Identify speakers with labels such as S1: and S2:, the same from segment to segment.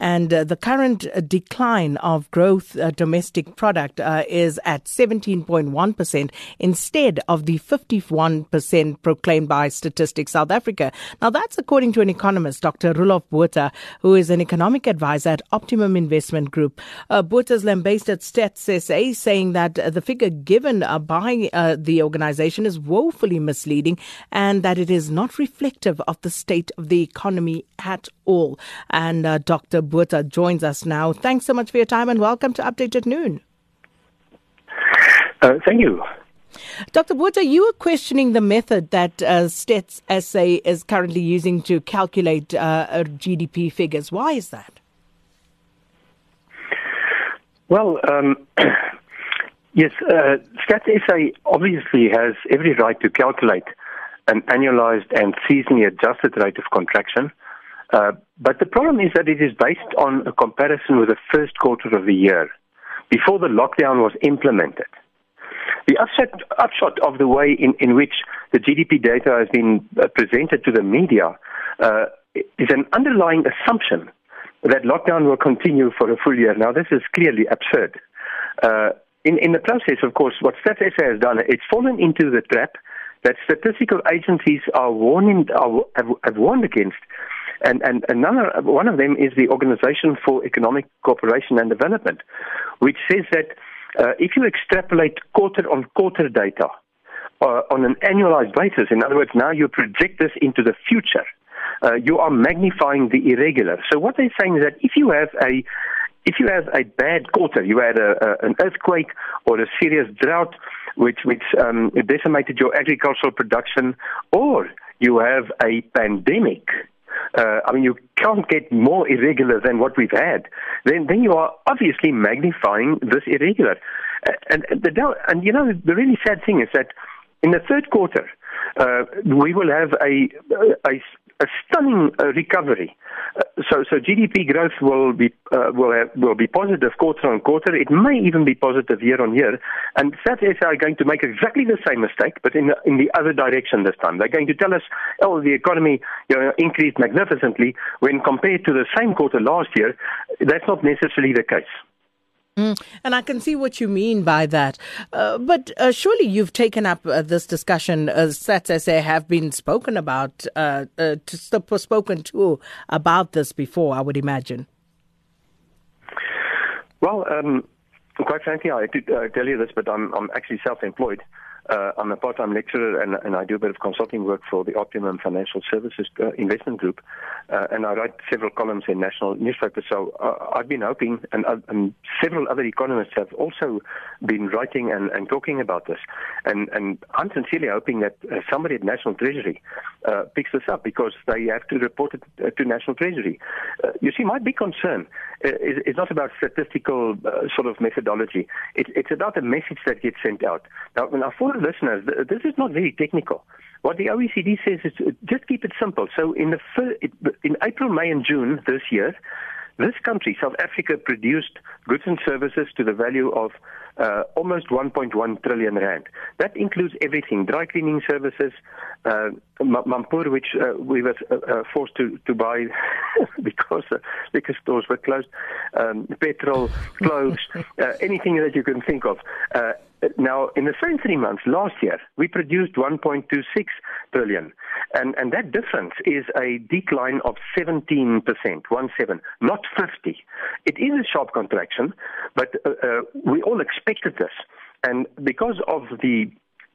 S1: And uh, the current uh, decline of growth uh, domestic product uh, is at 17.1% instead of the 51% proclaimed by Statistics South Africa. Now, that's according to an economist, Dr. Roelof Botha, who is an economic advisor at Optimum Investment Group. Uh, Botha's lambasted Stats SA saying that uh, the figure given uh, by the organization is woefully misleading and that it is not reflective of the state of the economy at all. And Dr. Botha joins us now. Thanks so much for your time and welcome to Update at Noon.
S2: Uh, thank you.
S1: Dr. Botha, you were questioning the method that uh, Stats SA is currently using to calculate uh, GDP figures. Why is that?
S2: Well, um, yes, uh, Stats SA obviously has every right to calculate an annualized and seasonally adjusted rate of contraction. Uh, but the problem is that it is based on a comparison with the first quarter of the year, before the lockdown was implemented. The upshot, upshot of the way in, in which the GDP data has been uh, presented to the media uh, is an underlying assumption that lockdown will continue for a full year. Now, this is clearly absurd. Uh, in, in the process, of course, what StatsSA has done, it's fallen into the trap that statistical agencies are warning, are, have, have warned against. And, and another, one of them is the Organization for Economic Cooperation and Development, which says that uh, if you extrapolate quarter on quarter data uh, on an annualized basis, in other words, now you project this into the future, uh, you are magnifying the irregular. So what they're saying is that if you have a if you have a bad quarter, you had a, a, an earthquake or a serious drought, which which um, decimated your agricultural production, or you have a pandemic. Uh, I mean, you can't get more irregular than what we've had. Then, then you are obviously magnifying this irregular. Uh, and, and the and you know the really sad thing is that in the third quarter, uh, we will have a, a, a stunning uh, recovery. So, so GDP growth will be uh, will have, will be positive quarter on quarter. It may even be positive year on year. And SATS are going to make exactly the same mistake, but in the, in the other direction this time. They're going to tell us, oh, the economy you know, increased magnificently when compared to the same quarter last year. That's not necessarily the case.
S1: Mm, and I can see what you mean by that. Uh, but uh, surely you've taken up uh, this discussion, as Stats SA have been spoken about, uh, uh, to, spoken to about this before, I would imagine.
S2: Well, um, quite frankly, I did uh, tell you this, but I'm, I'm actually self employed. Uh, I'm a part-time lecturer and, and, I do a bit of consulting work for the Optimum Financial Services uh, Investment Group, uh, and I write several columns in national newspapers. So uh, I've been hoping, and, uh, and, several other economists have also been writing and, and talking about this, and, I'm sincerely hoping that uh, somebody at National Treasury picks this up because they have to report it to National Treasury. you see, my big concern is, is not about statistical sort of methodology; it, it's about the message that gets sent out. Now, now for listeners, this is not very technical. What the OECD says is just keep it simple. So in the in April, May, and June this year, this country, South Africa, produced goods and services to the value of uh, almost 1.1 trillion rand. That includes everything: dry cleaning services, uh, Mampoer, which uh, we were uh, uh, forced to, to buy because uh, liquor stores were closed, um, petrol, clothes, uh, anything that you can think of. Now, in the same three months last year, we produced 1.26 trillion, and and that difference is a decline of 17 percent, one not 50. It is a sharp contraction, but uh, uh, we all expected this, and because of the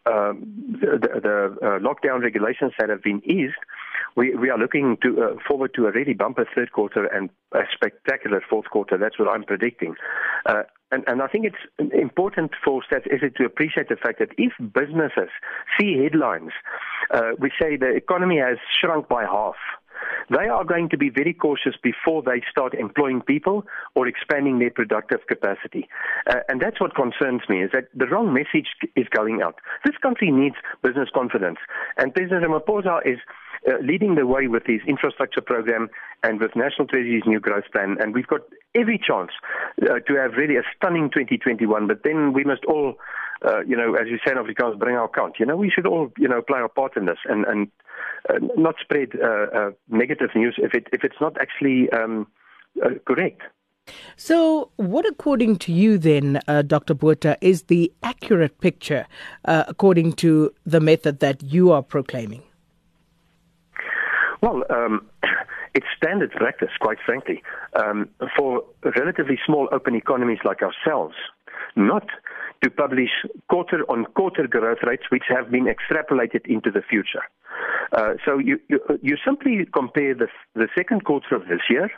S2: um, the, the uh, lockdown regulations that have been eased, we, we are looking to, uh, forward to a really bumper third quarter and a spectacular fourth quarter. That's what I'm predicting. Uh, and, and, I think it's important for Stats SA to appreciate the fact that if businesses see headlines, uh, we say the economy has shrunk by half. They are going to be very cautious before they start employing people or expanding their productive capacity. Uh, and that's what concerns me is that the wrong message is going out. This country needs business confidence. And President Ramaphosa is uh, leading the way with his infrastructure program and with National Treasury's new growth plan. And we've got every chance uh, to have really a stunning 2021. But then we must all, uh, you know, as you say in Afrikaans, bring our count. You know, we should all, you know, play our part in this and, and uh, not spread uh, uh, negative news if it if it's not actually um, uh, correct.
S1: So, what, according to you, then, uh, Dr. Botha, is the accurate picture uh, according to the method that you are proclaiming?
S2: Well, um, it's standard practice, quite frankly, um, for relatively small open economies like ourselves, not to publish quarter on quarter growth rates which have been extrapolated into the future. Uh, so you, you, you simply compare the, the second quarter of this year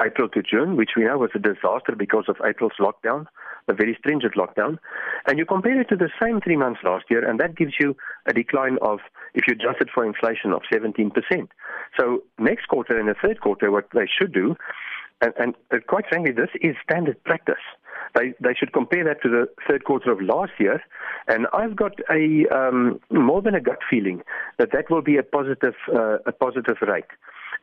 S2: April to June, which we know was a disaster because of April's lockdown, a very stringent lockdown, and you compare it to the same three months last year, and that gives you a decline of, if you adjust it for inflation, of 17%. So next quarter and the third quarter, what they should do, and, and quite frankly, this is standard practice. They, they should compare that to the third quarter of last year, and I've got a um, more than a gut feeling that that will be a positive uh, a positive rate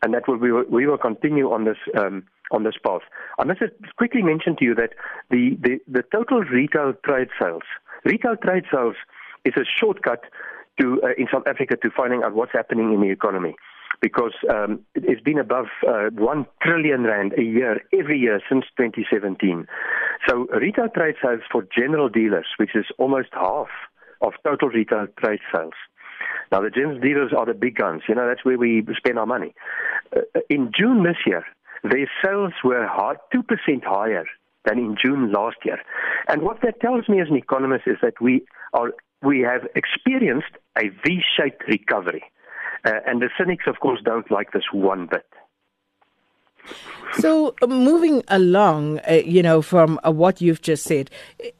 S2: and that will, will, we will continue on this um, on this path. I must quickly mention to you that the, the, the total retail trade sales, retail trade sales is a shortcut to uh, in South Africa to finding out what's happening in the economy. Because um, it's been above uh, one trillion rand a year every year since 2017. So retail trade sales for general dealers, which is almost half of total retail trade sales, now, the general dealers are the big guns. You know, that's where we spend our money. Uh, in June this year, their sales were 2% higher than in June last year. And what that tells me as an economist is that we are we have experienced a V-shaped recovery. Uh, and the cynics, of course, don't like this one bit.
S1: So, moving along, uh, you know, from uh, what you've just said,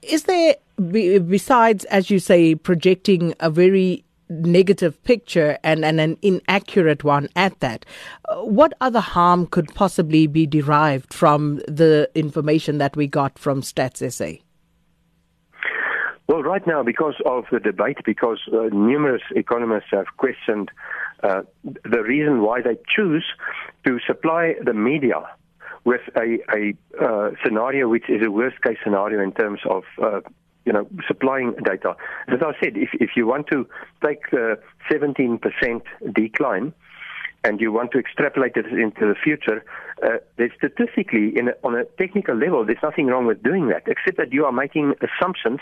S1: is there, besides, as you say, projecting a very negative picture and, and an inaccurate one at that. Uh, what other harm could possibly be derived from the information that we got from Stats SA?
S2: Well, right now, because of the debate, because uh, numerous economists have questioned uh, the reason why they choose to supply the media with a, a uh, scenario which is a worst case scenario in terms of uh, you know, supplying data. As I said, if, if you want to take the 17% decline and you want to extrapolate it into the future, uh, there's statistically, a, on a technical level, there's nothing wrong with doing that, except that you are making assumptions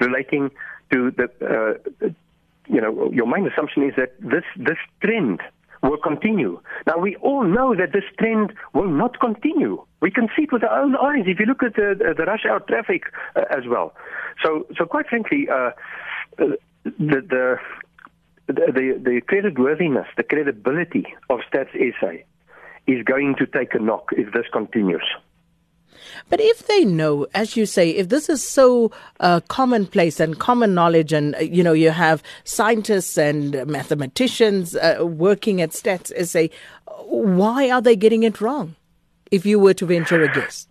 S2: relating to the, uh, you know, your main assumption is that this, this trend will continue. Now, we all know that this trend will not continue. We can see it with our own eyes if you look at the, the rush hour traffic uh, as well. So, so quite frankly, uh, the, the, the, the creditworthiness, the credibility of Stats SA is going to take a knock if this continues.
S1: But if they know, as you say, if this is so uh, commonplace and common knowledge, and uh, you know, you have scientists and mathematicians uh, working at Stats SA, why are they getting it wrong? If you were to venture a guess.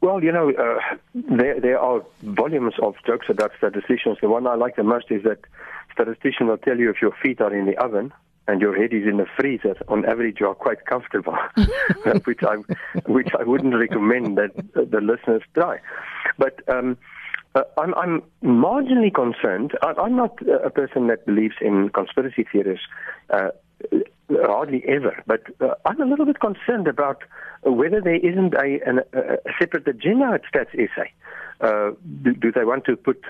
S2: Well, you know, uh, there there are volumes of jokes about statisticians. The one I like the most is that statisticians will tell you if your feet are in the oven and your head is in the freezer, on average you are quite comfortable, which I which I wouldn't recommend that the listeners try. But um, uh, I'm, I'm marginally concerned. I, I'm not a person that believes in conspiracy theories, uh, hardly ever. But uh, I'm a little bit concerned about whether there isn't a, an, a separate agenda at Stats SA. Uh, do, do they want to put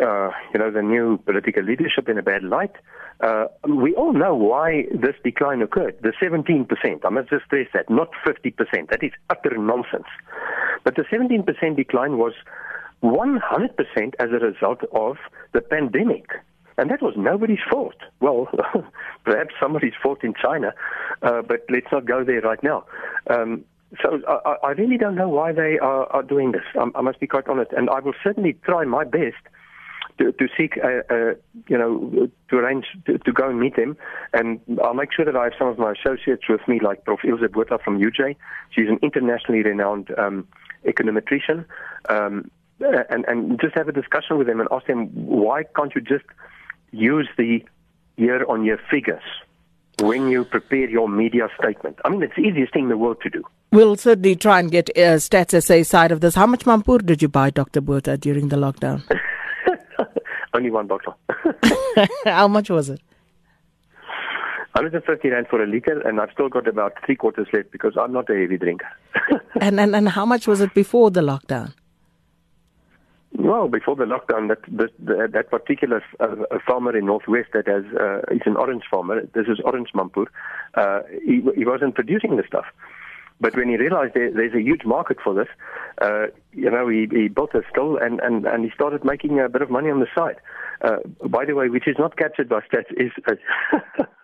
S2: uh, you know, the new political leadership in a bad light. Uh, we all know why this decline occurred. The 17%, I must just stress that, not 50%. That is utter nonsense. But the 17% decline was 100% as a result of the pandemic. And that was nobody's fault. Well, perhaps somebody's fault in China, uh, but let's not go there right now. Um, so I, I, really don't know why they are, are doing this. I, I, must be quite honest, and I will certainly try my best to, to seek, a, a, you know, to arrange to, to, go and meet them. And I'll make sure that I have some of my associates with me, like Prof. Ilse Botha from UJ. She's an internationally renowned um, econometrician. Um, and, and just have a discussion with them and ask them, why can't you just use the year-on-year figures when you prepare your media statement? I mean, it's the easiest thing in the world to do.
S1: We'll certainly try and get uh, Stats SA side of this. How much Mampoer did you buy, Dr. Botha, during the lockdown?
S2: Only one bottle.
S1: How much was it?
S2: 150 rand for a liter, and I've still got about three quarters left because I'm not a heavy drinker.
S1: and, and and how much was it before the lockdown?
S2: Well, before the lockdown, that that, that particular uh, farmer in Northwest that has uh, is an orange farmer. This is Orange Mampoer. Uh, he, he wasn't producing the stuff. But when he realized there, there's a huge market for this, uh, you know, he, he built a still and, and, and he started making a bit of money on the side. Uh, by the way, which is not captured by stats, is uh,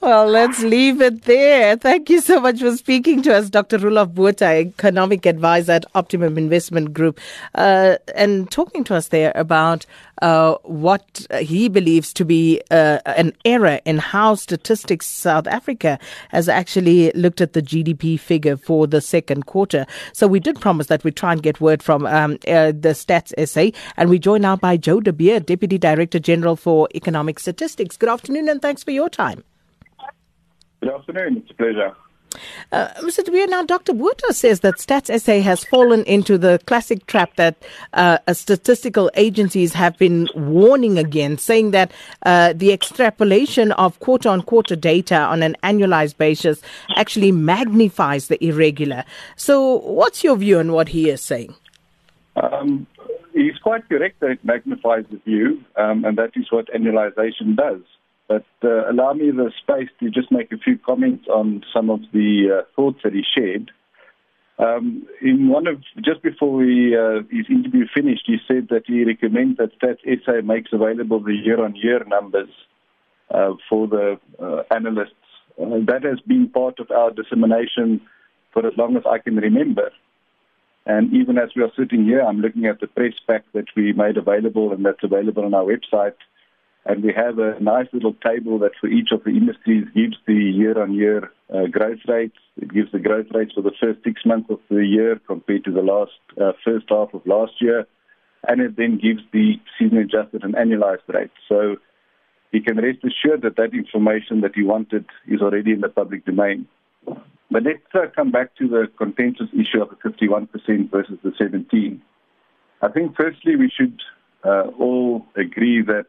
S1: Well, let's leave it there. Thank you so much for speaking to us, Dr. Roelof Botha, economic advisor at Optimum Investment Group, uh, and talking to us there about uh, what he believes to be uh, an error in how Statistics South Africa has actually looked at the GDP figure for the second quarter. So we did promise that we try and get word from um, uh, the Stats SA, and we join now by Joe De Beer, Deputy Director General for Economic Statistics. Good afternoon, and thanks for your time.
S3: Good afternoon. It's a pleasure.
S1: Uh, Mr. De Beer, now Dr. Botha says that Stats SA has fallen into the classic trap that uh, statistical agencies have been warning against, saying that uh, the extrapolation of quarter on quarter data on an annualized basis actually magnifies the irregular. So, what's your view on what he is saying?
S3: Um, he's quite correct that it magnifies the view, um, and that is what annualization does. But uh, allow me the space to just make a few comments on some of the uh, thoughts that he shared. Um, in one of just before we, uh, his interview finished, he said that he recommends that Stats SA makes available the year-on-year numbers uh, for the uh, analysts. Uh, that has been part of our dissemination for as long as I can remember. And even as we are sitting here, I'm looking at the press pack that we made available, and that's available on our website. And we have a nice little table that for each of the industries gives the year-on-year uh, growth rates. It gives the growth rates for the first six months of the year compared to the last uh, first half of last year, and it then gives the season-adjusted and annualized rates. So you can rest assured that that information that you wanted is already in the public domain. But let's uh, come back to the contentious issue of the 51% versus the 17. I think firstly we should uh, all agree that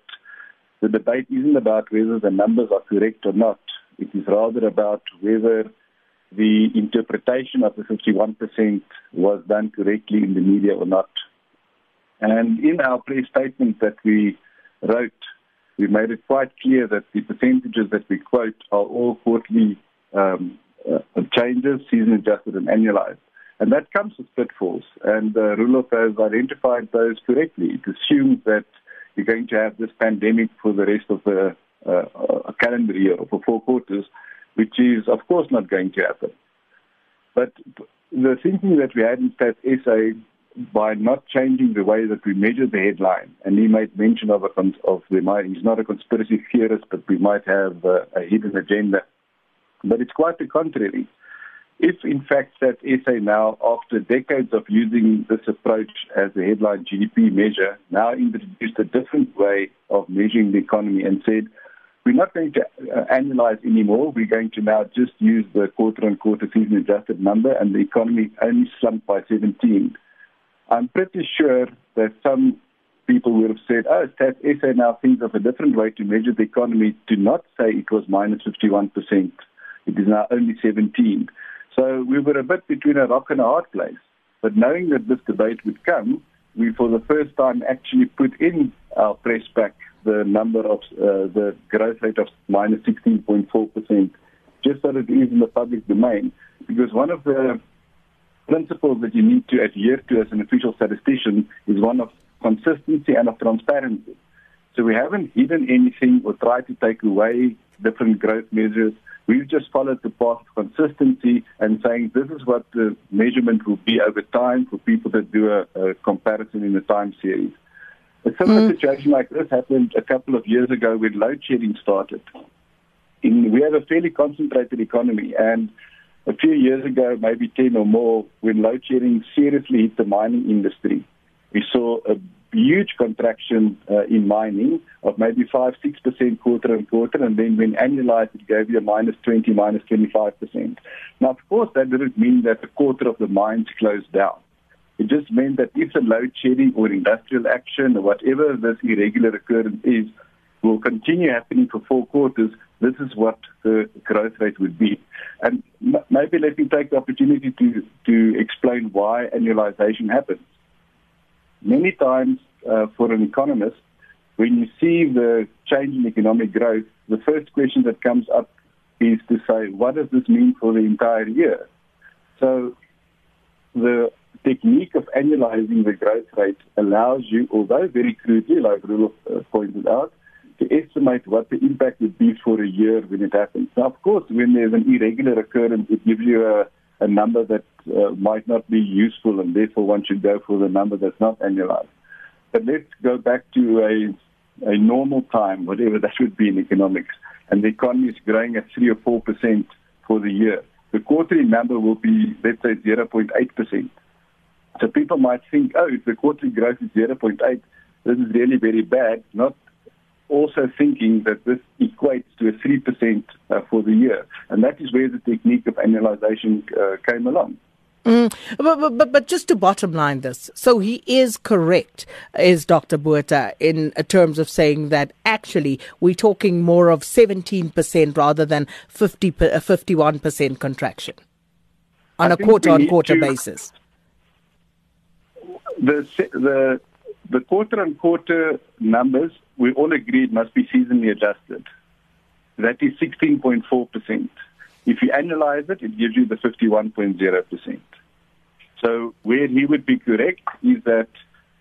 S3: the debate isn't about whether the numbers are correct or not. It is rather about whether the interpretation of the 51% was done correctly in the media or not. And in our press statement that we wrote, we made it quite clear that the percentages that we quote are all quarterly um, uh, changes, season adjusted and annualized. And that comes with pitfalls. And uh, Roelof has identified those correctly. It assumes that you're going to have this pandemic for the rest of the uh, calendar year or for four quarters, which is, of course, not going to happen. But the thinking that we had in Stats SA by not changing the way that we measure the headline, and he made mention of a of the he's not a conspiracy theorist, but we might have a, a hidden agenda. But it's quite the contrary if in fact Stats SA now, after decades of using this approach as a headline GDP measure, now introduced a different way of measuring the economy and said, we're not going to uh, annualize anymore. We're going to now just use the quarter-on-quarter season-adjusted number, and the economy only slumped by 17. I'm pretty sure that some people would have said, oh, Stats SA now thinks of a different way to measure the economy to not say it was minus 51%. It is now only 17. So we were a bit between a rock and a hard place. But knowing that this debate would come, we for the first time actually put in our press pack the number of uh, the growth rate of minus 16.4%, just so that it is in the public domain. Because one of the principles that you need to adhere to as an official statistician is one of consistency and of transparency. So we haven't hidden anything or tried to take away different growth measures. We've just followed the path of consistency and saying this is what the measurement will be over time for people that do a, a comparison in the time series. A similar mm. situation like this happened a couple of years ago when load shedding started. In, we have a fairly concentrated economy, and a few years ago, maybe 10 or more, when load shedding seriously hit the mining industry, we saw a huge contraction uh, in mining of maybe 5 6% quarter on quarter, and then when annualized, it gave you a minus 20, minus 25%. Now, of course, that didn't mean that a quarter of the mines closed down. It just meant that if the load shedding or industrial action or whatever this irregular occurrence is will continue happening for four quarters, this is what the growth rate would be. And maybe let me take the opportunity to, to explain why annualization happens. Many times, uh, for an economist, when you see the change in economic growth, the first question that comes up is to say, what does this mean for the entire year? So the technique of annualizing the growth rate allows you, although very crudely, like Roelof uh, pointed out, to estimate what the impact would be for a year when it happens. Now, of course, when there's an irregular occurrence, it gives you a, a number that uh, might not be useful, and therefore one should go for the number that's not annualized. But let's go back to a, a normal time, whatever that would be in economics, and the economy is growing at 3 or 4 percent for the year. The quarterly number will be, let's say, 0.8 percent. So people might think, oh, if the quarterly growth is 0.8, this is really very bad. Not also thinking that this equates to a 3% uh, for the year. And that is where the technique of annualization uh, came along.
S1: Mm, but, but, but just to bottom line this, so he is correct, is Dr. Botha, in terms of saying that actually we're talking more of 17% rather than 50, 51% uh, contraction on I a quarter on quarter basis.
S3: The, the, the quarter on quarter numbers we all agreed must be seasonally adjusted. That is 16.4%. If you annualize it, it gives you the 51.0%. So where he would be correct is that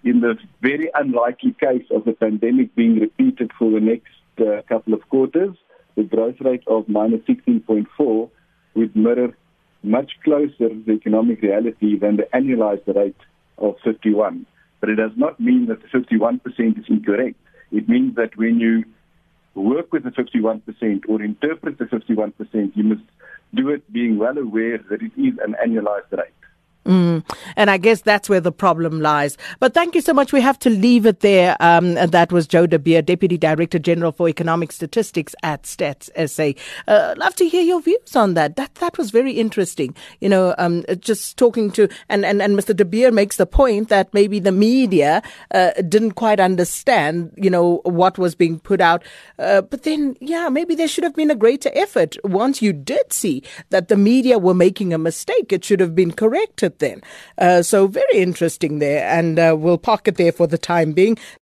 S3: in the very unlikely case of the pandemic being repeated for the next uh, couple of quarters, the growth rate of minus 16.4 would mirror much closer the economic reality than the annualized rate of 51. But it does not mean that the 51% is incorrect. It means that when you work with the 51% or interpret the 51%, you must do it being well aware that it is an annualized rate.
S1: Mm. And I guess that's where the problem lies. But thank you so much. We have to leave it there. Um, that was Joe De Beer, Deputy Director General for Economic Statistics at Stats SA. Uh, love to hear your views on that. That that was very interesting. You know, um, just talking to and, and, and Mr. De Beer makes the point that maybe the media uh, didn't quite understand, you know, what was being put out. Uh, but then, yeah, maybe there should have been a greater effort. Once you did see that the media were making a mistake, it should have been corrected then. Uh, so very interesting there, and uh, we'll park it there for the time being.